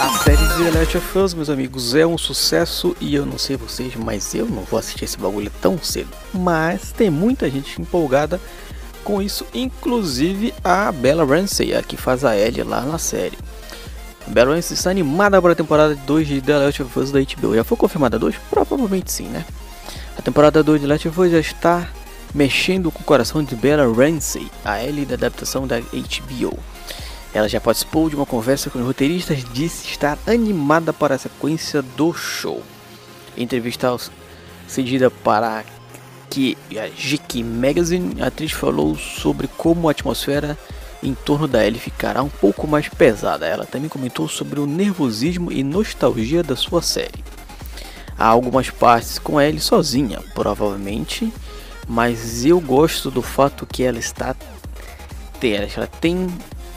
A série de The Last of Us, meus amigos, é um sucesso e eu não sei vocês, mas eu não vou assistir esse bagulho tão cedo. Mas tem muita gente empolgada com isso, inclusive a Bella Ramsey, a que faz a Ellie lá na série. A Bella Ramsey está animada para a temporada 2 de The Last of Us da HBO. Já foi confirmada 2? Provavelmente sim, né? A temporada 2 de The Last of Us já está mexendo com o coração de Bella Ramsey, a Ellie da adaptação da HBO. Ela já participou de uma conversa com os roteiristas disse estar animada para a sequência do show. Entrevista cedida para que a GQ Magazine, a atriz falou sobre como a atmosfera em torno da Ellie ficará um pouco mais pesada. Ela também comentou sobre o nervosismo e nostalgia da sua série. Há algumas partes com Ellie sozinha, provavelmente, mas eu gosto do fato que ela está ela tem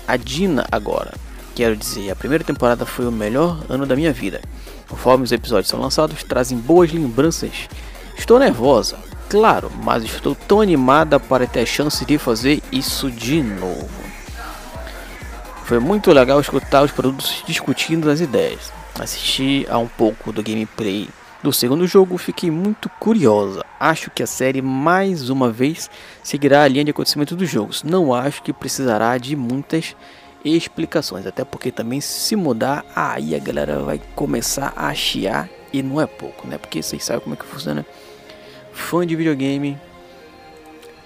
a Dina agora. Quero dizer, a primeira temporada foi o melhor ano da minha vida. Conforme os episódios são lançados, trazem boas lembranças. Estou nervosa, claro, mas estou tão animada para ter a chance de fazer isso de novo. Foi muito legal escutar os produtos discutindo as ideias. Assisti a um pouco do gameplay do segundo jogo, fiquei muito curiosa. Acho que a série mais uma vez seguirá a linha de acontecimento dos jogos. Não acho que precisará de muitas explicações, até porque também se mudar, aí a galera vai começar a chiar e não é pouco, né? Porque vocês sabem como é que funciona. Fã de videogame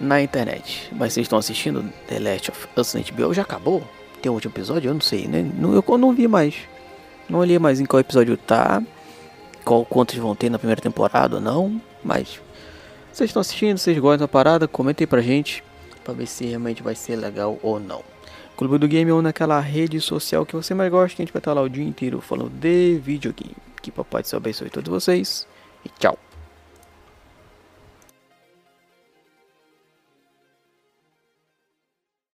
na internet. Mas vocês estão assistindo The Last of Us na HBO? Já acabou? Tem um último episódio? Eu não sei, né? Eu não vi mais. Não olhei mais em qual episódio tá qual quantos vão ter na primeira temporada ou não, mas vocês estão assistindo, vocês gostam da parada, comentem pra gente para ver se realmente vai ser legal ou não. Clube do Game ou naquela rede social que você mais gosta, que a gente vai estar lá o dia inteiro falando de videogame. Que papai te abençoe todos vocês e tchau.